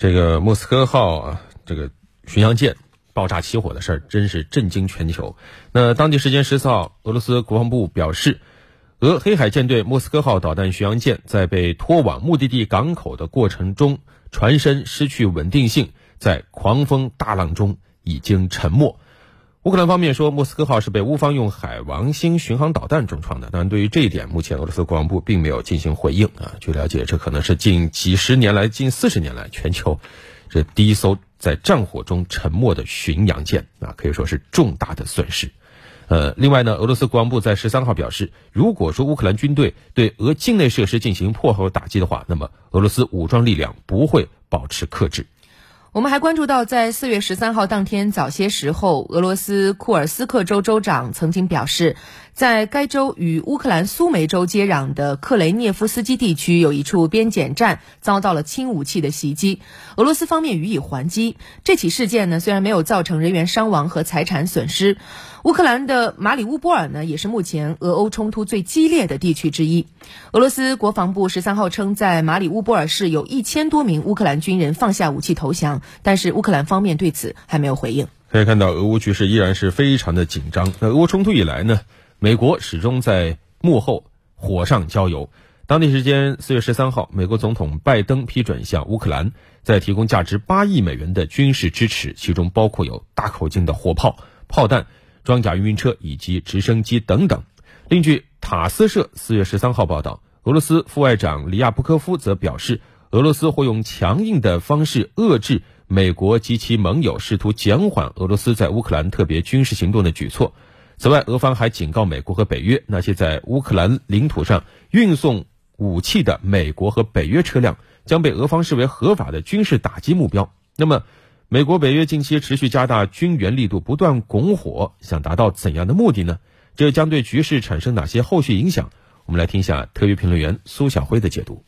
这个莫斯科号啊，这个巡洋舰爆炸起火的事儿，真是震惊全球。那当地时间十四号，俄罗斯国防部表示，俄黑海舰队莫斯科号导弹巡洋舰在被拖往目的地港口的过程中，船身失去稳定性，在狂风大浪中已经沉没。乌克兰方面说，莫斯科号是被乌方用海王星巡航导弹重创的。但，对于这一点，目前俄罗斯国防部并没有进行回应啊。据了解，这可能是近几十年来、近四十年来全球这第一艘在战火中沉没的巡洋舰啊，可以说是重大的损失。呃，另外呢，俄罗斯国防部在十三号表示，如果说乌克兰军队对俄境内设施进行破坏打击的话，那么俄罗斯武装力量不会保持克制。我们还关注到，在四月十三号当天早些时候，俄罗斯库尔斯克州州长曾经表示，在该州与乌克兰苏梅州接壤的克雷涅夫斯基地区有一处边检站遭到了轻武器的袭击，俄罗斯方面予以还击。这起事件呢，虽然没有造成人员伤亡和财产损失。乌克兰的马里乌波尔呢，也是目前俄欧冲突最激烈的地区之一。俄罗斯国防部十三号称，在马里乌波尔市有一千多名乌克兰军人放下武器投降，但是乌克兰方面对此还没有回应。可以看到，俄乌局势依然是非常的紧张。那俄乌冲突以来呢，美国始终在幕后火上浇油。当地时间四月十三号，美国总统拜登批准向乌克兰再提供价值八亿美元的军事支持，其中包括有大口径的火炮、炮弹。装甲运兵车以及直升机等等。另据塔斯社四月十三号报道，俄罗斯副外长里亚布科夫则表示，俄罗斯会用强硬的方式遏制美国及其盟友试图减缓俄罗斯在乌克兰特别军事行动的举措。此外，俄方还警告美国和北约，那些在乌克兰领土上运送武器的美国和北约车辆将被俄方视为合法的军事打击目标。那么，美国、北约近期持续加大军援力度，不断拱火，想达到怎样的目的呢？这将对局势产生哪些后续影响？我们来听一下特约评论员苏晓辉的解读。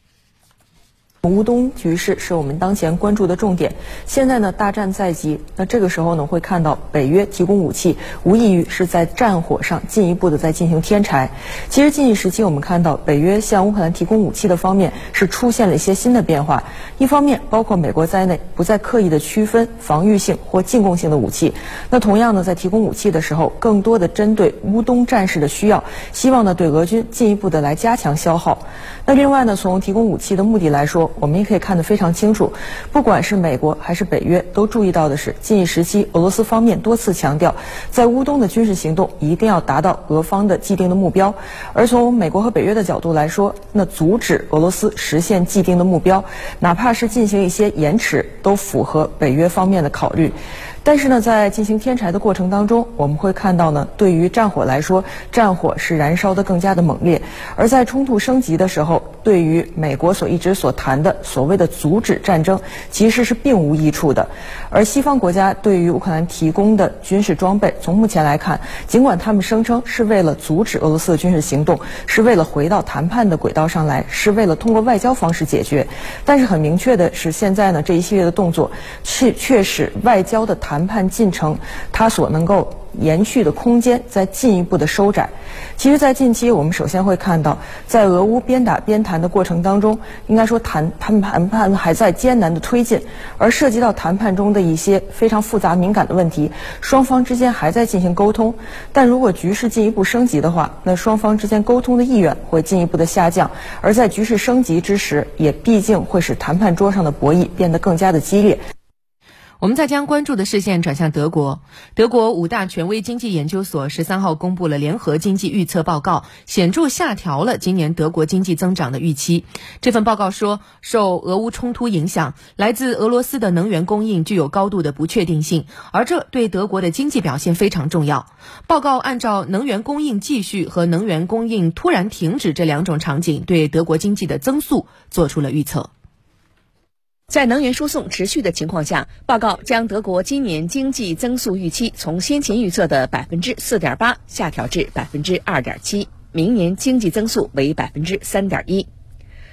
乌东局势是我们当前关注的重点。现在呢，大战在即，那这个时候呢，会看到北约提供武器，无异于是在战火上进一步的在进行添柴。其实近一时期，我们看到北约向乌克兰提供武器的方面是出现了一些新的变化。一方面，包括美国在内，不再刻意的区分防御性或进攻性的武器。那同样呢，在提供武器的时候，更多的针对乌东战事的需要，希望呢对俄军进一步的来加强消耗。那另外呢，从提供武器的目的来说，我们也可以看得非常清楚，不管是美国还是北约，都注意到的是，近一时期俄罗斯方面多次强调，在乌东的军事行动一定要达到俄方的既定的目标。而从美国和北约的角度来说，那阻止俄罗斯实现既定的目标，哪怕是进行一些延迟，都符合北约方面的考虑。但是呢，在进行添柴的过程当中，我们会看到呢，对于战火来说，战火是燃烧的更加的猛烈；而在冲突升级的时候，对于美国所一直所谈的所谓的阻止战争，其实是并无益处的。而西方国家对于乌克兰提供的军事装备，从目前来看，尽管他们声称是为了阻止俄罗斯的军事行动，是为了回到谈判的轨道上来，是为了通过外交方式解决，但是很明确的是，现在呢这一系列的动作，却却使外交的谈。谈判进程，它所能够延续的空间在进一步的收窄。其实，在近期，我们首先会看到，在俄乌边打边谈的过程当中，应该说谈谈谈判还在艰难的推进，而涉及到谈判中的一些非常复杂敏感的问题，双方之间还在进行沟通。但如果局势进一步升级的话，那双方之间沟通的意愿会进一步的下降，而在局势升级之时，也毕竟会使谈判桌上的博弈变得更加的激烈。我们再将关注的视线转向德国。德国五大权威经济研究所十三号公布了联合经济预测报告，显著下调了今年德国经济增长的预期。这份报告说，受俄乌冲突影响，来自俄罗斯的能源供应具有高度的不确定性，而这对德国的经济表现非常重要。报告按照能源供应继续和能源供应突然停止这两种场景，对德国经济的增速做出了预测。在能源输送持续的情况下，报告将德国今年经济增速预期从先前预测的百分之四点八下调至百分之二点七，明年经济增速为百分之三点一。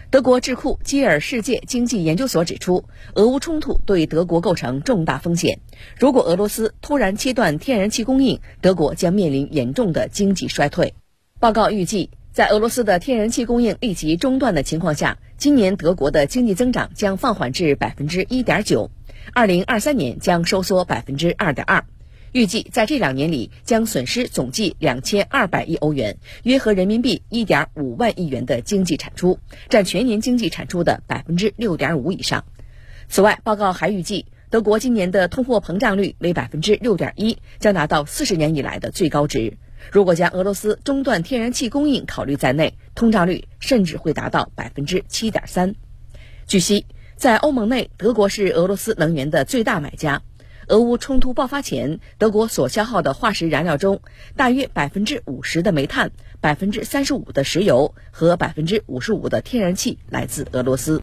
德国智库基尔世界经济研究所指出，俄乌冲突对德国构成重大风险。如果俄罗斯突然切断天然气供应，德国将面临严重的经济衰退。报告预计。在俄罗斯的天然气供应立即中断的情况下，今年德国的经济增长将放缓至百分之一点九，二零二三年将收缩百分之二点二。预计在这两年里将损失总计两千二百亿欧元，约合人民币一点五万亿元的经济产出，占全年经济产出的百分之六点五以上。此外，报告还预计，德国今年的通货膨胀率为百分之六点一，将达到四十年以来的最高值。如果将俄罗斯中断天然气供应考虑在内，通胀率甚至会达到百分之七点三。据悉，在欧盟内，德国是俄罗斯能源的最大买家。俄乌冲突爆发前，德国所消耗的化石燃料中，大约百分之五十的煤炭、百分之三十五的石油和百分之五十五的天然气来自俄罗斯。